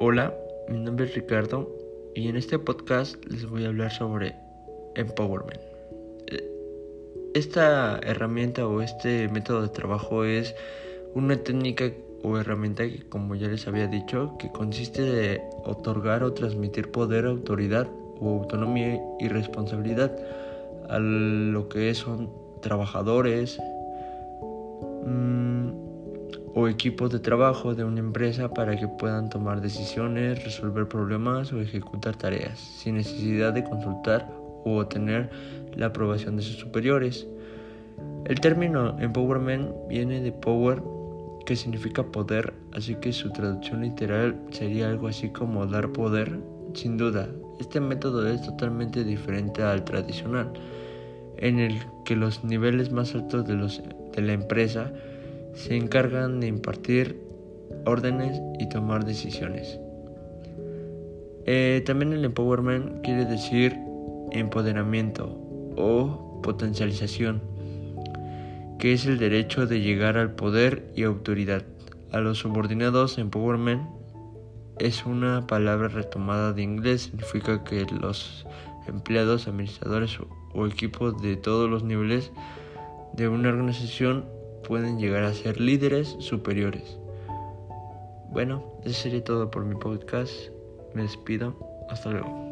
Hola, mi nombre es Ricardo y en este podcast les voy a hablar sobre empowerment. Esta herramienta o este método de trabajo es una técnica o herramienta que, como ya les había dicho, que consiste de otorgar o transmitir poder, autoridad o autonomía y responsabilidad a lo que son trabajadores, o equipos de trabajo de una empresa para que puedan tomar decisiones, resolver problemas o ejecutar tareas sin necesidad de consultar u obtener la aprobación de sus superiores. El término empowerment viene de power, que significa poder, así que su traducción literal sería algo así como dar poder. Sin duda, este método es totalmente diferente al tradicional, en el que los niveles más altos de, los, de la empresa se encargan de impartir órdenes y tomar decisiones. Eh, también el empowerment quiere decir empoderamiento o potencialización, que es el derecho de llegar al poder y autoridad. A los subordinados, empowerment es una palabra retomada de inglés, significa que los empleados, administradores o equipos de todos los niveles de una organización pueden llegar a ser líderes superiores. Bueno, eso sería todo por mi podcast. Me despido. Hasta luego.